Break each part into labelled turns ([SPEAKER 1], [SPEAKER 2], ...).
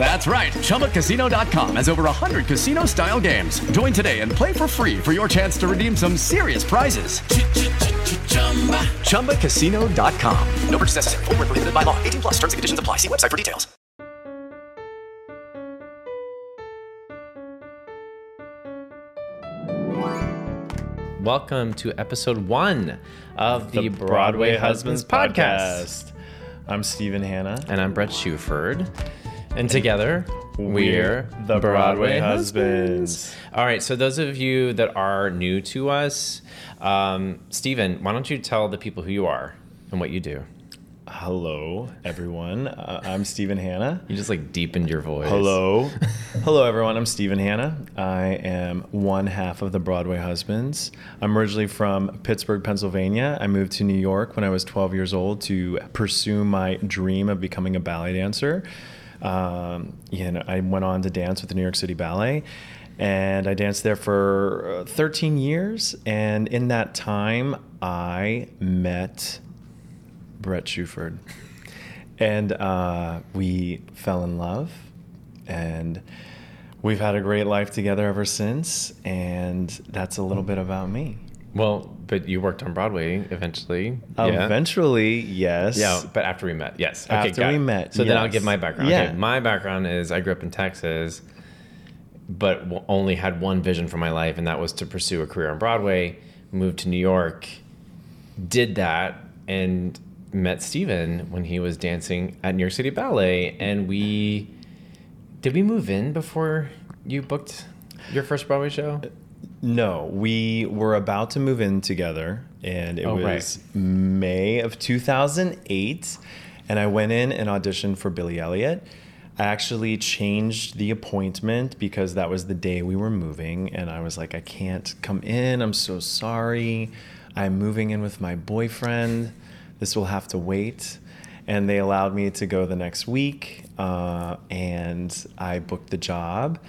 [SPEAKER 1] That's right. ChumbaCasino.com has over 100 casino style games. Join today and play for free for your chance to redeem some serious prizes. ChumbaCasino.com. No purchase necessary. Full prohibited by law. 18 plus terms and conditions apply. See website for details.
[SPEAKER 2] Welcome to episode one of the, the Broadway, Broadway, Husbands, Husbands podcast. podcast.
[SPEAKER 3] I'm Stephen Hanna.
[SPEAKER 2] And I'm Bret Shuford. And together,
[SPEAKER 3] we're the Broadway, Broadway Husbands.
[SPEAKER 2] Husbands. All right, so those of you that are new to us, um, Stephen, why don't you tell the people who you are and what you do?
[SPEAKER 3] Hello, everyone. Uh, I'm Stephen Hanna.
[SPEAKER 2] You just like deepened your voice.
[SPEAKER 3] Hello. Hello, everyone. I'm Stephen Hanna. I am one half of the Broadway Husbands. I'm originally from Pittsburgh, Pennsylvania. I moved to New York when I was 12 years old to pursue my dream of becoming a ballet dancer. Um, you know, I went on to dance with the New York City Ballet, and I danced there for uh, 13 years. And in that time, I met Bret Shuford, and uh, we fell in love, and we've had a great life together ever since. And that's a little bit about me.
[SPEAKER 2] Well, but you worked on Broadway eventually.
[SPEAKER 3] Yeah. Eventually, yes.
[SPEAKER 2] Yeah, but after we met, yes.
[SPEAKER 3] Okay, after we it. met.
[SPEAKER 2] So yes. then I'll give my background. Yeah. Okay, my background is I grew up in Texas, but only had one vision for my life, and that was to pursue a career on Broadway. Moved to New York, did that, and met Stephen when he was dancing at New York City Ballet, and we did we move in before you booked your first Broadway show?
[SPEAKER 3] No, we were about to move in together, and it oh, was right. May of 2008. And I went in and auditioned for Billy Elliot. I actually changed the appointment because that was the day we were moving, and I was like, I can't come in. I'm so sorry. I'm moving in with my boyfriend. This will have to wait. And they allowed me to go the next week, uh, and I booked the job,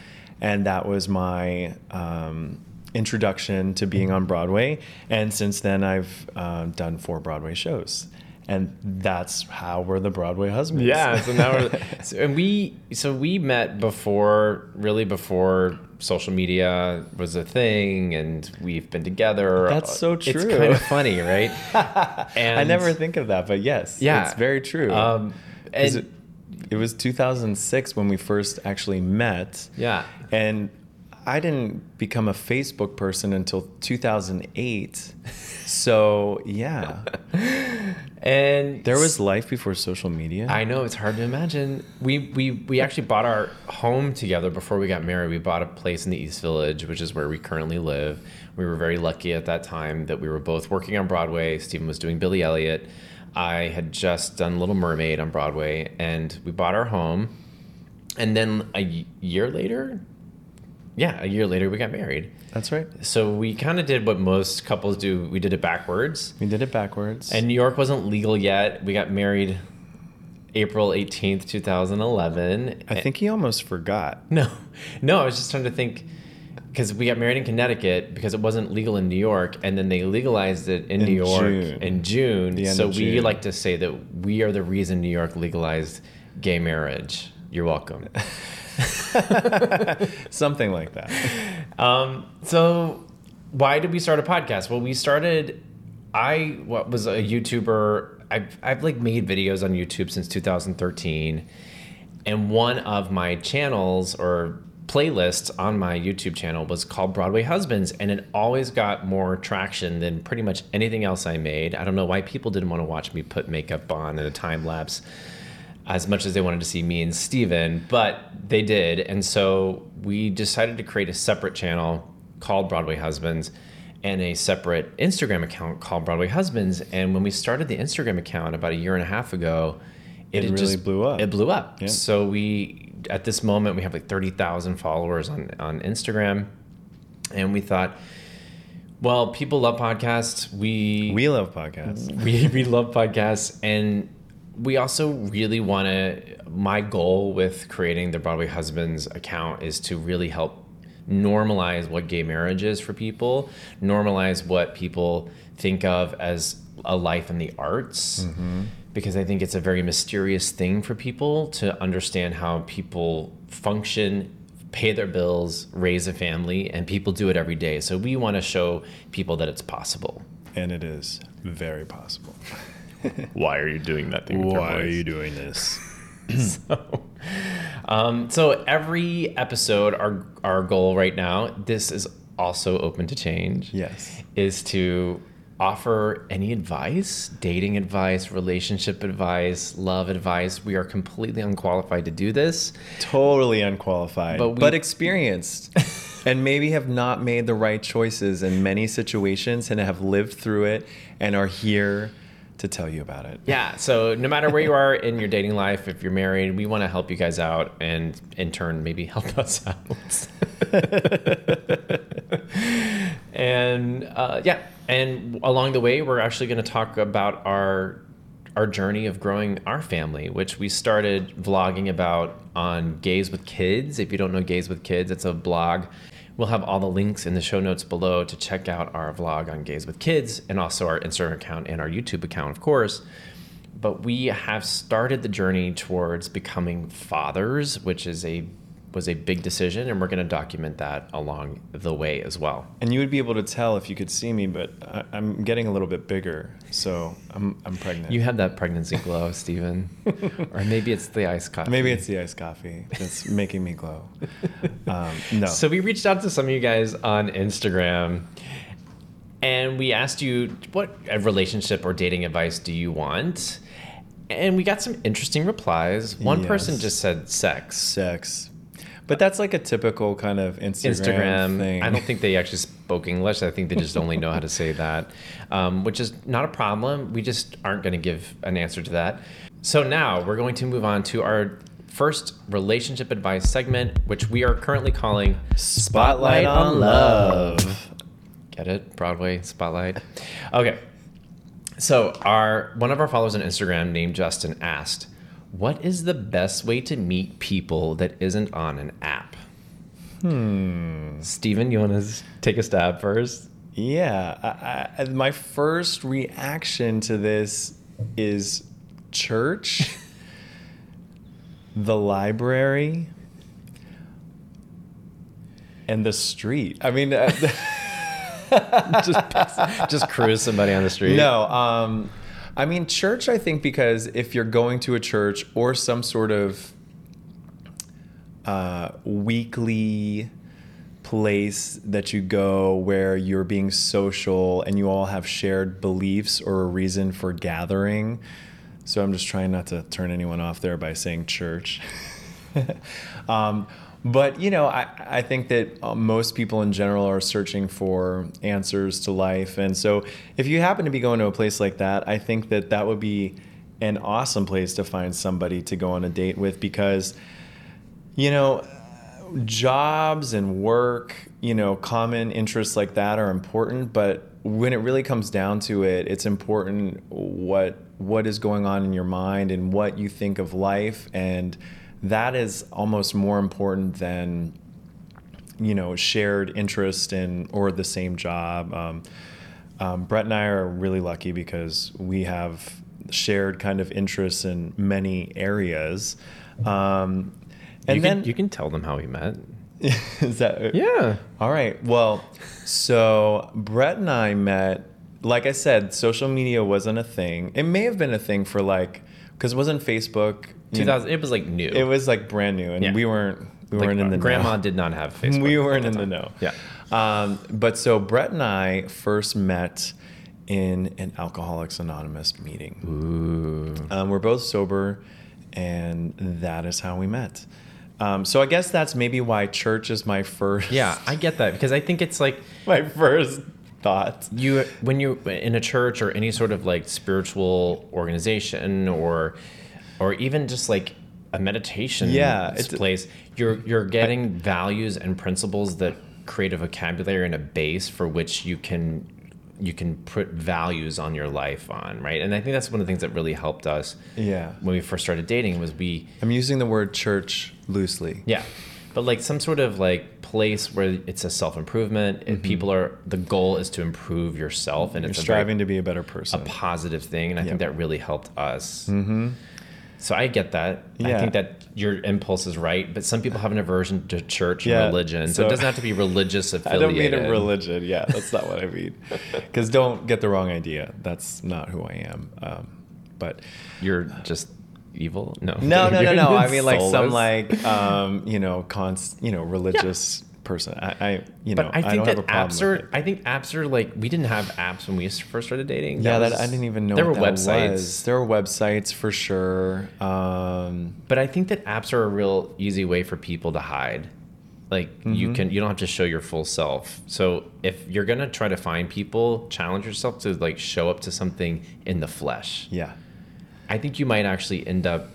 [SPEAKER 3] and that was my. Um, introduction to being on Broadway. And since then, I've uh, done four Broadway shows. And that's how we're the Broadway husbands.
[SPEAKER 2] Yeah. So now we're, so, and we, so we met before, really before social media was a thing and we've been together.
[SPEAKER 3] That's so true.
[SPEAKER 2] It's kind of funny, right?
[SPEAKER 3] and I never think of that, but yes, yeah, it's very true. Um,
[SPEAKER 2] and
[SPEAKER 3] it, it was 2006 when we first actually met.
[SPEAKER 2] Yeah.
[SPEAKER 3] And I didn't become a Facebook person until 2008. so, yeah.
[SPEAKER 2] and
[SPEAKER 3] there was life before social media.
[SPEAKER 2] I know it's hard to imagine. We we we actually bought our home together before we got married. We bought a place in the East Village, which is where we currently live. We were very lucky at that time that we were both working on Broadway. Stephen was doing Billy Elliot. I had just done Little Mermaid on Broadway, and we bought our home. And then a year later, yeah, a year later we got married.
[SPEAKER 3] That's right.
[SPEAKER 2] So we kind of did what most couples do. We did it backwards.
[SPEAKER 3] We did it backwards.
[SPEAKER 2] And New York wasn't legal yet. We got married April 18th, 2011.
[SPEAKER 3] I think he almost forgot.
[SPEAKER 2] No. No, I was just trying to think because we got married in Connecticut because it wasn't legal in New York, and then they legalized it in, in New York
[SPEAKER 3] June.
[SPEAKER 2] in June. So we June. like to say that we are the reason New York legalized gay marriage. You're welcome.
[SPEAKER 3] Something like that.
[SPEAKER 2] Um, so, why did we start a podcast? Well, we started. I was a YouTuber. I've I've like made videos on YouTube since 2013, and one of my channels or playlists on my YouTube channel was called Broadway Husbands, and it always got more traction than pretty much anything else I made. I don't know why people didn't want to watch me put makeup on in a time lapse as much as they wanted to see me and Stephen, but they did. And so we decided to create a separate channel called Broadway Husbands and a separate Instagram account called Broadway Husbands. And when we started the Instagram account about a year and a half ago,
[SPEAKER 3] it, it really just, blew up.
[SPEAKER 2] It blew up. Yeah. So we, at this moment, we have like 30,000 followers on, on Instagram. And we thought, well, people love podcasts. We
[SPEAKER 3] we love podcasts.
[SPEAKER 2] We we love podcasts, and we also really want to. My goal with creating the Broadway Husbands account is to really help normalize what gay marriage is for people, normalize what people think of as a life in the arts. Mm-hmm. Because I think it's a very mysterious thing for people to understand how people function, pay their bills, raise a family, and people do it every day. So we want to show people that it's possible.
[SPEAKER 3] And it is very possible.
[SPEAKER 2] Why are you doing that thing?
[SPEAKER 3] Why are you doing this?
[SPEAKER 2] so, um, so every episode, our our goal right now, this is also open to change.
[SPEAKER 3] Yes,
[SPEAKER 2] is to offer any advice, dating advice, relationship advice, love advice. We are completely unqualified to do this.
[SPEAKER 3] Totally unqualified, but, we, but experienced. and maybe have not made the right choices in many situations and have lived through it and are here to tell you about it.
[SPEAKER 2] Yeah. So no matter where you are in your dating life, if you're married, we want to help you guys out and in turn maybe help us out. and uh, yeah, and along the way, we're actually going to talk about our our journey of growing our family, which we started vlogging about on Gays with Kids. If you don't know Gays with Kids, it's a blog We'll have all the links in the show notes below to check out our vlog on Gays with Kids and also our Instagram account and our YouTube account, of course. But we have started the journey towards becoming fathers, which is a was a big decision, and we're going to document that along the way as well.
[SPEAKER 3] And you would be able to tell if you could see me, but I, am getting a little bit bigger, so I'm I'm pregnant.
[SPEAKER 2] You have that pregnancy glow, Stephen, or maybe it's the iced coffee.
[SPEAKER 3] Maybe it's the iced coffee that's making me glow. Um, no.
[SPEAKER 2] So we reached out to some of you guys on Instagram. And we asked you what relationship or dating advice do you want? And we got some interesting replies. One yes. person just said sex.
[SPEAKER 3] Sex. But that's like a typical kind of Instagram, Instagram thing.
[SPEAKER 2] I don't think they actually spoke English. I think they just only know how to say that, um, which is not a problem. We just aren't going to give an answer to that. So now we're going to move on to our first relationship advice segment, which we are currently calling
[SPEAKER 3] Spotlight, Spotlight on Love.
[SPEAKER 2] Get it? Broadway Spotlight. Okay. So our one of our followers on Instagram named Justin asked, what is the best way to meet people that isn't on an app?
[SPEAKER 3] Hmm.
[SPEAKER 2] Stephen, you want to take a stab first?
[SPEAKER 3] Yeah. I, I, my first reaction to this is church, the library, and the street. I mean, uh,
[SPEAKER 2] just, just cruise somebody on the street.
[SPEAKER 3] No. Um, I mean, church, I think, because if you're going to a church or some sort of uh, weekly place that you go where you're being social and you all have shared beliefs or a reason for gathering. So I'm just trying not to turn anyone off there by saying church. um, but you know, I, I think that uh, most people in general are searching for answers to life, and so if you happen to be going to a place like that, I think that that would be an awesome place to find somebody to go on a date with because, you know, jobs and work, you know, common interests like that are important, but when it really comes down to it, it's important what what is going on in your mind and what you think of life and that is almost more important than you know shared interest in or the same job. Um, um, Bret and I are really lucky because we have shared kind of interests in many areas. Um,
[SPEAKER 2] and you then can, you can tell them how we met.
[SPEAKER 3] is that
[SPEAKER 2] yeah?
[SPEAKER 3] All right. Well, so Bret and I met. Like I said, social media wasn't a thing. It may have been a thing for like because it wasn't Facebook
[SPEAKER 2] 2000 it was like new
[SPEAKER 3] it was like brand new and yeah. we weren't We
[SPEAKER 2] Like,
[SPEAKER 3] weren't in the know.
[SPEAKER 2] grandma
[SPEAKER 3] know.
[SPEAKER 2] did not have Facebook.
[SPEAKER 3] We weren't in the know.
[SPEAKER 2] Yeah.
[SPEAKER 3] Um, but so Bret and I first met in an Alcoholics Anonymous meeting. Ooh. Um, we're both sober, and that is how we met. Um, so I guess that's maybe why church is my first.
[SPEAKER 2] Yeah, I get that because I think it's like
[SPEAKER 3] my first thought.
[SPEAKER 2] you when you in a church or any sort of like spiritual organization or or even just like a meditation
[SPEAKER 3] Yeah,
[SPEAKER 2] place you're you're getting values and principles that create a vocabulary and a base for which you can you can put values on your life on right and i think that's one of the things that really helped us
[SPEAKER 3] Yeah.
[SPEAKER 2] when we first started dating was we
[SPEAKER 3] I'm using the word church loosely.
[SPEAKER 2] yeah. But like some sort of like place where it's a self improvement and people are the goal is to improve yourself and
[SPEAKER 3] Mm-hmm. You're
[SPEAKER 2] it's a
[SPEAKER 3] striving
[SPEAKER 2] very,
[SPEAKER 3] to be a better person a
[SPEAKER 2] positive thing and I think that really helped us. Mm-hmm. So I get that. I think that your impulse is right, but some people have an aversion to church
[SPEAKER 3] Yeah,
[SPEAKER 2] and religion, so,
[SPEAKER 3] so-
[SPEAKER 2] it doesn't have to be religious affiliation.
[SPEAKER 3] I
[SPEAKER 2] affiliated.
[SPEAKER 3] don't mean a religion. Yeah, that's not what I mean. Because don't get the wrong idea. That's not who I am. Um, but
[SPEAKER 2] You're just evil. No,
[SPEAKER 3] no, no, no, no. I mean, like some like um, you know, cons, you know, religious person. I, I you know,
[SPEAKER 2] But I think
[SPEAKER 3] don't
[SPEAKER 2] that apps are. I think apps are like we didn't have apps when we first started dating.
[SPEAKER 3] Yeah, that, I didn't even know
[SPEAKER 2] there were
[SPEAKER 3] that
[SPEAKER 2] websites.
[SPEAKER 3] was. There were websites for sure. Um,
[SPEAKER 2] But I think that apps are a real easy way for people to hide. Like
[SPEAKER 3] Mm-hmm.
[SPEAKER 2] you can you don't have to show your full self. So if you're gonna try to find people, challenge yourself to like show up to something in the flesh.
[SPEAKER 3] yeah,
[SPEAKER 2] I think you might actually end up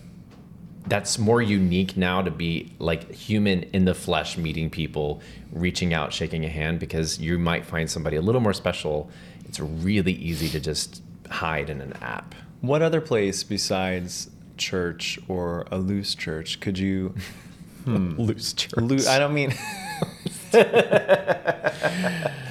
[SPEAKER 2] that's more unique now to be like human in the flesh meeting people, reaching out, shaking a hand because you might find somebody a little more special. It's really easy to just hide in an app.
[SPEAKER 3] What other place besides church or a loose church could you? Hmm.
[SPEAKER 2] Loose church.
[SPEAKER 3] I don't mean.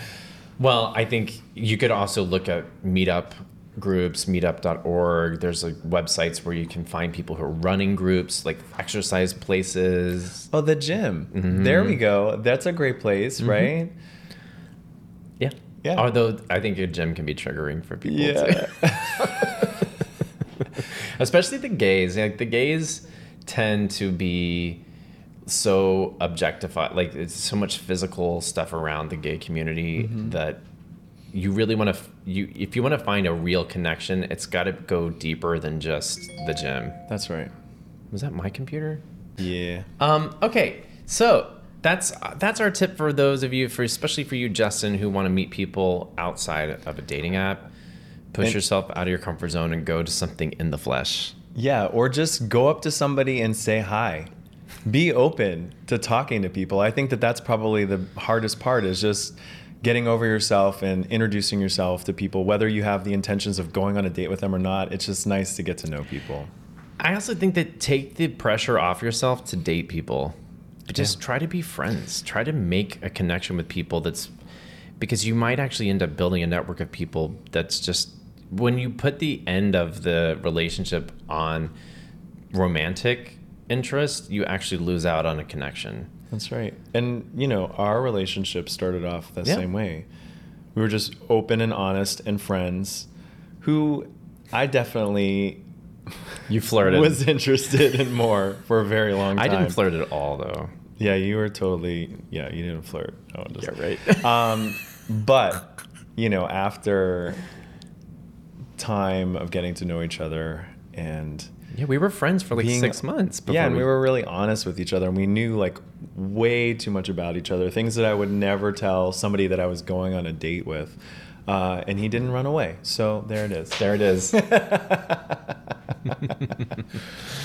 [SPEAKER 2] Well, I think you could also look at meetup groups, meetup.org. There's like websites where you can find people who are running groups, like exercise places.
[SPEAKER 3] Oh, the gym.
[SPEAKER 2] Mm-hmm.
[SPEAKER 3] There we go. That's a great place, right?
[SPEAKER 2] Yeah.
[SPEAKER 3] Yeah.
[SPEAKER 2] Although I think a gym can be triggering for people.
[SPEAKER 3] Yeah.
[SPEAKER 2] Especially the gays. Like the gays tend to be so objectified. Like it's so much physical stuff around the gay community that you really want to you if you want to find a real connection, it's got to go deeper than just the gym.
[SPEAKER 3] That's right.
[SPEAKER 2] Was that my computer?
[SPEAKER 3] Yeah.
[SPEAKER 2] Um, okay, so that's that's our tip for those of you, for especially for you, Justin, who want to meet people outside of a dating app. Push
[SPEAKER 3] And-
[SPEAKER 2] yourself out of your comfort zone and go to something in the flesh.
[SPEAKER 3] Yeah, or just go up to somebody and say hi. Be open to talking to people. I think that that's probably the hardest part is just getting over yourself and introducing yourself to people whether you have the intentions of going on a date with them or not. It's just nice to get to know people.
[SPEAKER 2] I also think that take the pressure off yourself to date people. Just try to be friends. Try to make a connection with people that's because you might actually end up building a network of people that's just when you put the end of the relationship on romantic interest, you actually lose out on a connection.
[SPEAKER 3] That's right. And, you know, our relationship started off the
[SPEAKER 2] Yeah.
[SPEAKER 3] same way. We were just open and honest and friends who I definitely
[SPEAKER 2] You flirted.
[SPEAKER 3] was interested in more for a very long time.
[SPEAKER 2] I didn't flirt at all though.
[SPEAKER 3] Yeah, you were totally. Yeah, you didn't flirt. Oh, just,
[SPEAKER 2] Yeah, right.
[SPEAKER 3] Um, but you know, after time of getting to know each other and
[SPEAKER 2] Yeah, we were friends for like
[SPEAKER 3] being-
[SPEAKER 2] six months. Before
[SPEAKER 3] yeah, and we were really honest with each other, and we knew like way too much about each other. Things that I would never tell somebody that I was going on a date with. Uh, and he didn't run away. So there it is.
[SPEAKER 2] There it is.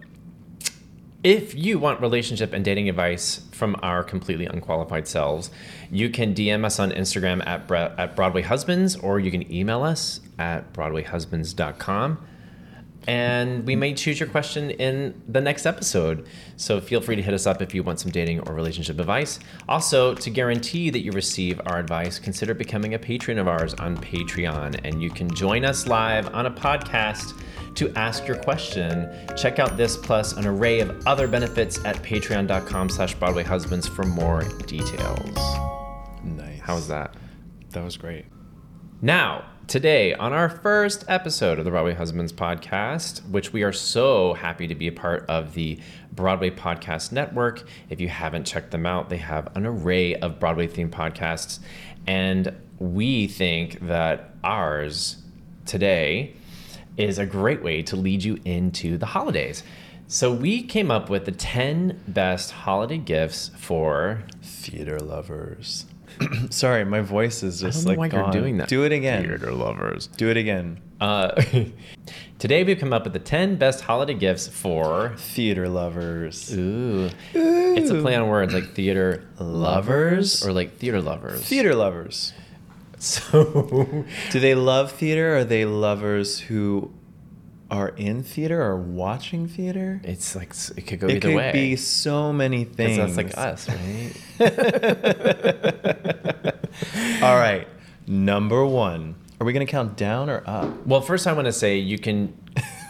[SPEAKER 2] if you want relationship and dating advice from our completely unqualified selves, you can DM us on Instagram at, Bra- at Broadway Husbands or you can email us at BroadwayHusbands.com. And we may choose your question in the next episode. So feel free to hit us up if you want some dating or relationship advice. Also, to guarantee that you receive our advice, consider becoming a patron of ours on Patreon. And you can join us live on a podcast to ask your question. Check out this plus an array of other benefits at patreon.com slash Broadway Husbands for more details.
[SPEAKER 3] Nice.
[SPEAKER 2] How was that?
[SPEAKER 3] That was great.
[SPEAKER 2] Now, today, on our first episode of the Broadway Husbands podcast, which we are so happy to be a part of the Broadway Podcast Network. If you haven't checked them out, they have an array of Broadway themed podcasts. And we think that ours today is a great way to lead you into the holidays. So we came up with the 10 best holiday gifts for
[SPEAKER 3] Theater lovers. Sorry, my voice is just
[SPEAKER 2] know
[SPEAKER 3] like
[SPEAKER 2] why you're doing that.
[SPEAKER 3] Do it again.
[SPEAKER 2] theater lovers.
[SPEAKER 3] Do it again.
[SPEAKER 2] Uh, today we've come up with the 10 best holiday gifts for
[SPEAKER 3] Theater lovers.
[SPEAKER 2] Ooh. It's a play on words like theater lovers or like theater lovers.
[SPEAKER 3] Theater lovers.
[SPEAKER 2] So
[SPEAKER 3] Do they love theater? Or are they lovers who are in theater or watching theater?
[SPEAKER 2] it's like it could go
[SPEAKER 3] It
[SPEAKER 2] either
[SPEAKER 3] could
[SPEAKER 2] way.
[SPEAKER 3] It could be so many things.
[SPEAKER 2] that's like us, right?
[SPEAKER 3] All right, number one. Are we gonna count down or up?
[SPEAKER 2] well, first I want to say you can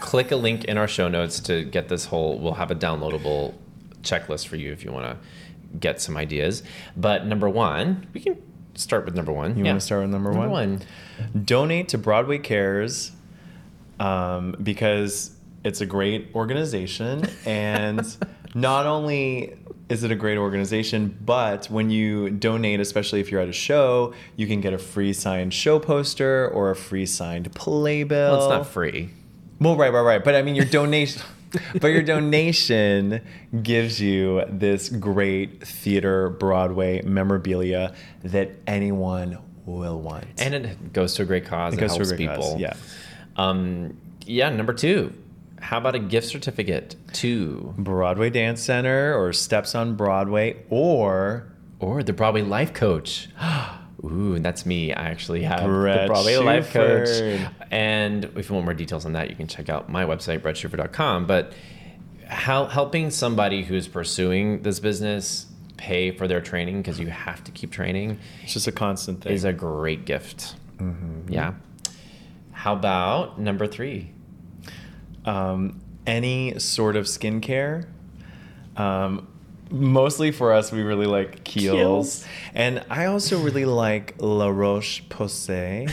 [SPEAKER 2] click a link in our show notes to get this whole. We'll have a downloadable checklist for you if you want to get some ideas. But number one, we can start with number one.
[SPEAKER 3] You
[SPEAKER 2] Yeah.
[SPEAKER 3] want to start with number,
[SPEAKER 2] Number
[SPEAKER 3] one?
[SPEAKER 2] one.
[SPEAKER 3] Donate to Broadway Cares um, because it's a great organization. And not only is it a great organization, but when you donate, especially if you're at a show, you can get a free signed show poster or a free signed playbill.
[SPEAKER 2] Well, it's not free.
[SPEAKER 3] Well, right, right, right. But I mean, your donation, but your donation gives you this great theater Broadway memorabilia that anyone will want.
[SPEAKER 2] And it goes to a great cause.
[SPEAKER 3] It
[SPEAKER 2] It,
[SPEAKER 3] goes to a great
[SPEAKER 2] people.
[SPEAKER 3] cause, yeah.
[SPEAKER 2] Um, yeah. Number two. How about a gift certificate to
[SPEAKER 3] Broadway Dance Center or Steps on Broadway or
[SPEAKER 2] or the Broadway Life Coach? Ooh, that's me. I actually have
[SPEAKER 3] Bret
[SPEAKER 2] the Broadway Life Coach. And if you want more details on that, you can check out my website, bretshuford.com. But how helping somebody who's pursuing this business pay for their training because you have to keep training
[SPEAKER 3] it's just a constant thing.
[SPEAKER 2] is a great gift.
[SPEAKER 3] Mm-hmm.
[SPEAKER 2] Yeah. How about number three?
[SPEAKER 3] um, any sort of skincare. Um, mostly for us, we really like Kiehl's.
[SPEAKER 2] Kiehl's.
[SPEAKER 3] And I also really like La Roche Posay.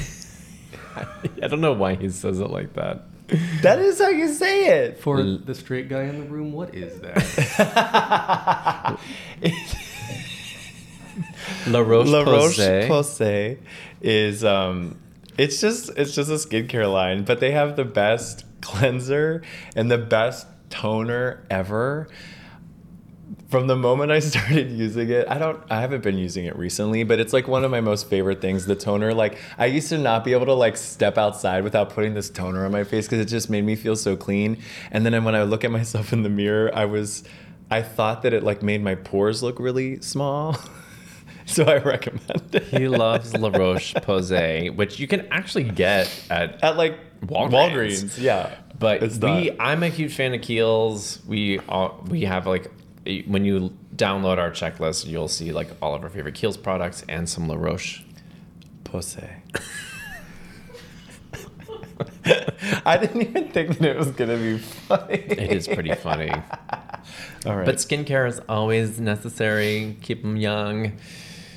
[SPEAKER 2] I don't know why he says it like that.
[SPEAKER 3] that is how you say it.
[SPEAKER 4] For the straight guy in the room, what is that?
[SPEAKER 2] La Roche
[SPEAKER 3] La Roche
[SPEAKER 2] Posay.
[SPEAKER 3] Posay is um it's just it's just a skincare line, but they have the best cleanser and the best toner ever. From the moment I started using it, I don't I haven't been using it recently, but it's like one of my most favorite things, the toner. Like I used to not be able to like step outside without putting this toner on my face because it just made me feel so clean. And then when I look at myself in the mirror, I was I thought that it like made my pores look really small. so I recommend it.
[SPEAKER 2] He loves La Roche Posay, which you can actually get at
[SPEAKER 3] at like
[SPEAKER 2] Walgreens.
[SPEAKER 3] Walgreens. Yeah,
[SPEAKER 2] But
[SPEAKER 3] It's
[SPEAKER 2] we. I'm a huge fan of Kiehl's. We all, we have like when you download our checklist, you'll see like all of our favorite Kiehl's products and some La Roche.
[SPEAKER 3] Posay. I didn't even think that it was gonna be funny.
[SPEAKER 2] It is pretty funny.
[SPEAKER 3] All right.
[SPEAKER 2] But skincare is always necessary. Keep them young.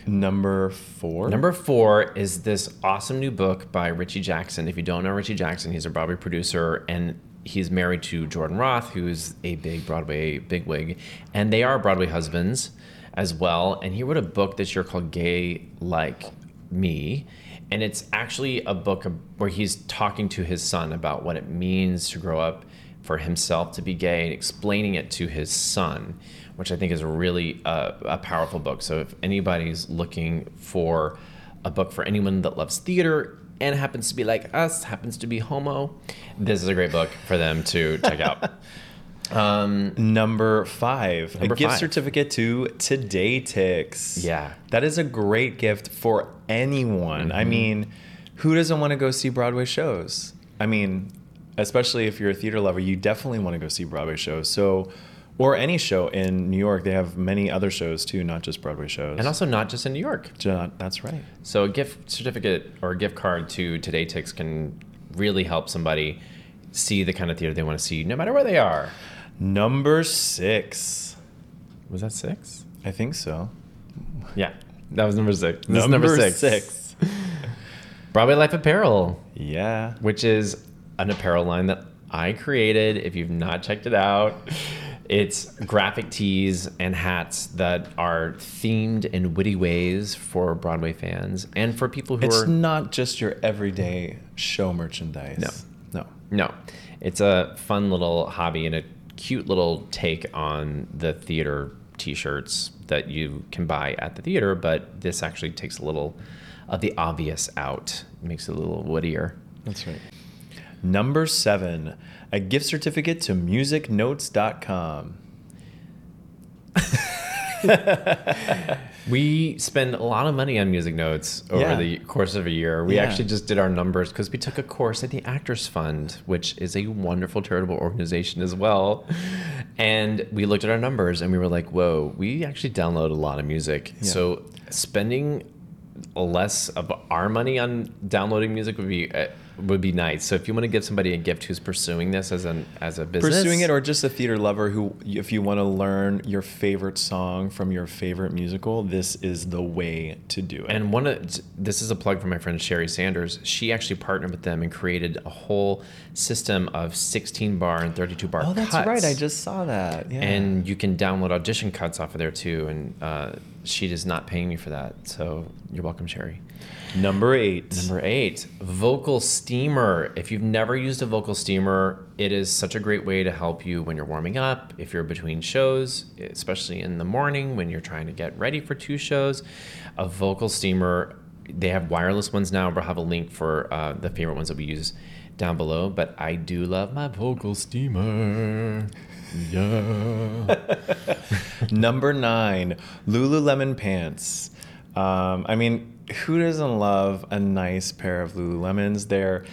[SPEAKER 3] number four.
[SPEAKER 2] Number four is this awesome new book by Richie Jackson. If you don't know Richie Jackson, he's a Broadway producer and he's married to Jordan Roth, who's a big Broadway bigwig, and they are Broadway husbands. as well. And he wrote a book this year called Gay Like Me. And it's actually a book where he's talking to his son about what it means to grow up for himself to be gay and explaining it to his son, which I think is really a, a powerful book. So if anybody's looking for a book for anyone that loves theater and happens to be like us, happens to be homo, this is a great book for them to check out.
[SPEAKER 3] Um, number five,
[SPEAKER 2] Number
[SPEAKER 3] a gift
[SPEAKER 2] five.
[SPEAKER 3] certificate to Today Tix.
[SPEAKER 2] Yeah.
[SPEAKER 3] That is a great gift for anyone. I mean, who doesn't want to go see Broadway shows? I mean, especially if you're a theater lover, you definitely want to go see Broadway shows. So, or any show in New York. They have many other shows too, not just Broadway shows.
[SPEAKER 2] And also not just in New York.
[SPEAKER 3] That's right.
[SPEAKER 2] So a gift certificate or a gift card to Today Tix can really help somebody see the kind of theater they want to see, no matter where they are.
[SPEAKER 3] Number six.
[SPEAKER 2] Was that six?
[SPEAKER 3] I think so.
[SPEAKER 2] Yeah, that was number six. This is
[SPEAKER 3] Number
[SPEAKER 2] number six.
[SPEAKER 3] six.
[SPEAKER 2] Broadway Life Apparel,
[SPEAKER 3] Yeah.
[SPEAKER 2] which is an apparel line that I created. If you've not checked it out, it's graphic tees and hats that are themed in witty ways for Broadway fans and for people who
[SPEAKER 3] It's
[SPEAKER 2] are
[SPEAKER 3] not just your everyday show merchandise.
[SPEAKER 2] No.
[SPEAKER 3] No.
[SPEAKER 2] No, it's a fun little hobby and a cute little take on the theater t-shirts that you can buy at the theater, but this actually takes a little of the obvious out, makes it a little woodier.
[SPEAKER 3] That's right. Number seven, a gift certificate to musicnotes.com.
[SPEAKER 2] We spend a lot of money on music notes over
[SPEAKER 3] Yeah.
[SPEAKER 2] the course of a year. We
[SPEAKER 3] Yeah.
[SPEAKER 2] actually just did our numbers because we took a course at the Actors Fund, which is a wonderful charitable organization as well. And we looked at our numbers and we were like, whoa, we actually download a lot of music. So spending less of our money on downloading music would be uh, would be nice. So if you want to give somebody a gift who's pursuing this as an as a business,
[SPEAKER 3] Pursuing it, or just a theater lover who, if you want to learn your favorite song from your favorite musical, this is the way to do it.
[SPEAKER 2] And one of this is a plug for my friend Sheri Sanders. She actually partnered with them and created a whole system of 16 bar and 32 bar.
[SPEAKER 3] oh, that's
[SPEAKER 2] cuts.
[SPEAKER 3] right. I just saw that. Yeah.
[SPEAKER 2] And you can download audition cuts off of there too. And uh, she is not paying me for that, so you're welcome, Sherry.
[SPEAKER 3] Number eight.
[SPEAKER 2] Number eight, vocal steamer. If you've never used a vocal steamer, it is such a great way to help you when you're warming up, if you're between shows, especially in the morning when you're trying to get ready for two shows. A vocal steamer, they have wireless ones now. We'll have a link for uh, the favorite ones that we use down below. But I do love my vocal steamer. Yeah.
[SPEAKER 3] Number nine, Lululemon pants. Um, I mean, who doesn't love a nice pair of Lululemons? They're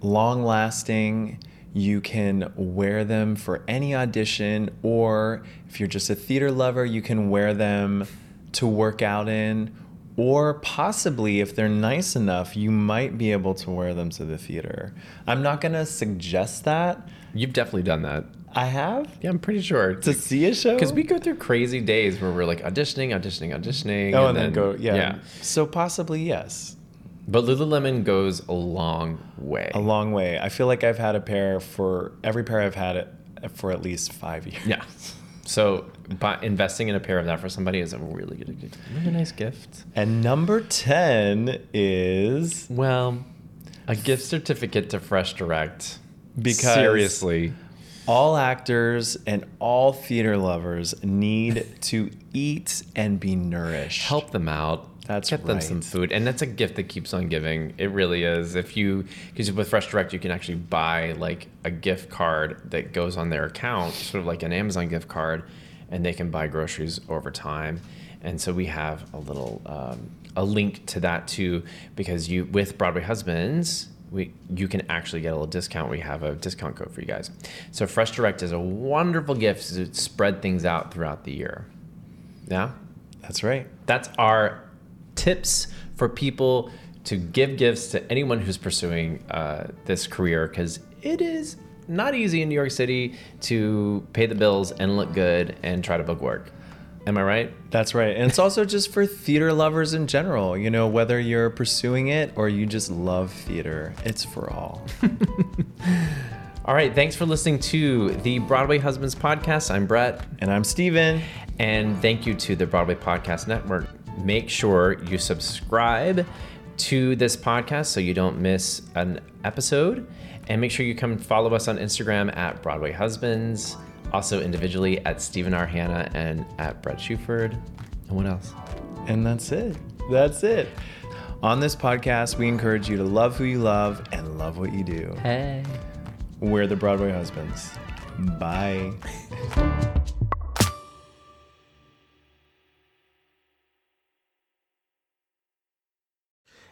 [SPEAKER 3] long lasting. You can wear them for any audition, or if you're just a theater lover, you can wear them to work out in. Or possibly, if they're nice enough, you might be able to wear them to the theater. I'm not gonna suggest that.
[SPEAKER 2] You've definitely done that.
[SPEAKER 3] I have
[SPEAKER 2] Yeah, I'm pretty sure.
[SPEAKER 3] to see a show
[SPEAKER 2] Because we go through crazy days where we're like auditioning, auditioning, auditioning.
[SPEAKER 3] Oh, and, then, go, yeah.
[SPEAKER 2] Yeah.
[SPEAKER 3] So possibly yes,
[SPEAKER 2] But Lululemon goes a long way.
[SPEAKER 3] a long way. I feel like I've had a pair for every pair I've had it for at least five years.
[SPEAKER 2] Yeah. So by investing in a pair of that for somebody is a really good, really nice gift.
[SPEAKER 3] And number ten is
[SPEAKER 2] Well, a gift certificate to Fresh Direct.
[SPEAKER 3] Because-
[SPEAKER 2] seriously,
[SPEAKER 3] all actors and all theater lovers need to eat and be nourished.
[SPEAKER 2] help them out.
[SPEAKER 3] That's right.
[SPEAKER 2] get them some food, and that's a gift that keeps on giving. It really is. If you, because with Fresh Direct, you can actually buy like a gift card that goes on their account, sort of like an Amazon gift card, and they can buy groceries over time. And so we have a little um, a link to that too, because you with Broadway Husbands. We, you can actually get a little discount. We have a discount code for you guys. So Fresh Direct is a wonderful gift to spread things out throughout the year. Yeah,
[SPEAKER 3] That's right.
[SPEAKER 2] that's our tips for people to give gifts to anyone who's pursuing uh, this career because it is not easy in New York City to pay the bills and look good and try to book work. Am I right?
[SPEAKER 3] That's right. And it's also just for theater lovers in general. You know, whether you're pursuing it or you just love theater, it's for all.
[SPEAKER 2] All right. Thanks for listening to the Broadway Husbands podcast. I'm Bret.
[SPEAKER 3] And I'm Stephen.
[SPEAKER 2] And thank you to the Broadway Podcast Network. Make sure you subscribe to this podcast so you don't miss an episode. And make sure you come follow us on Instagram at Broadway Husbands, also individually at Stephen R. Hanna and at Bret Shuford. And what else?
[SPEAKER 3] And that's it. That's it. On this podcast, we encourage you to love who you love and love what you do.
[SPEAKER 2] Hey.
[SPEAKER 3] We're the Broadway Husbands. Bye.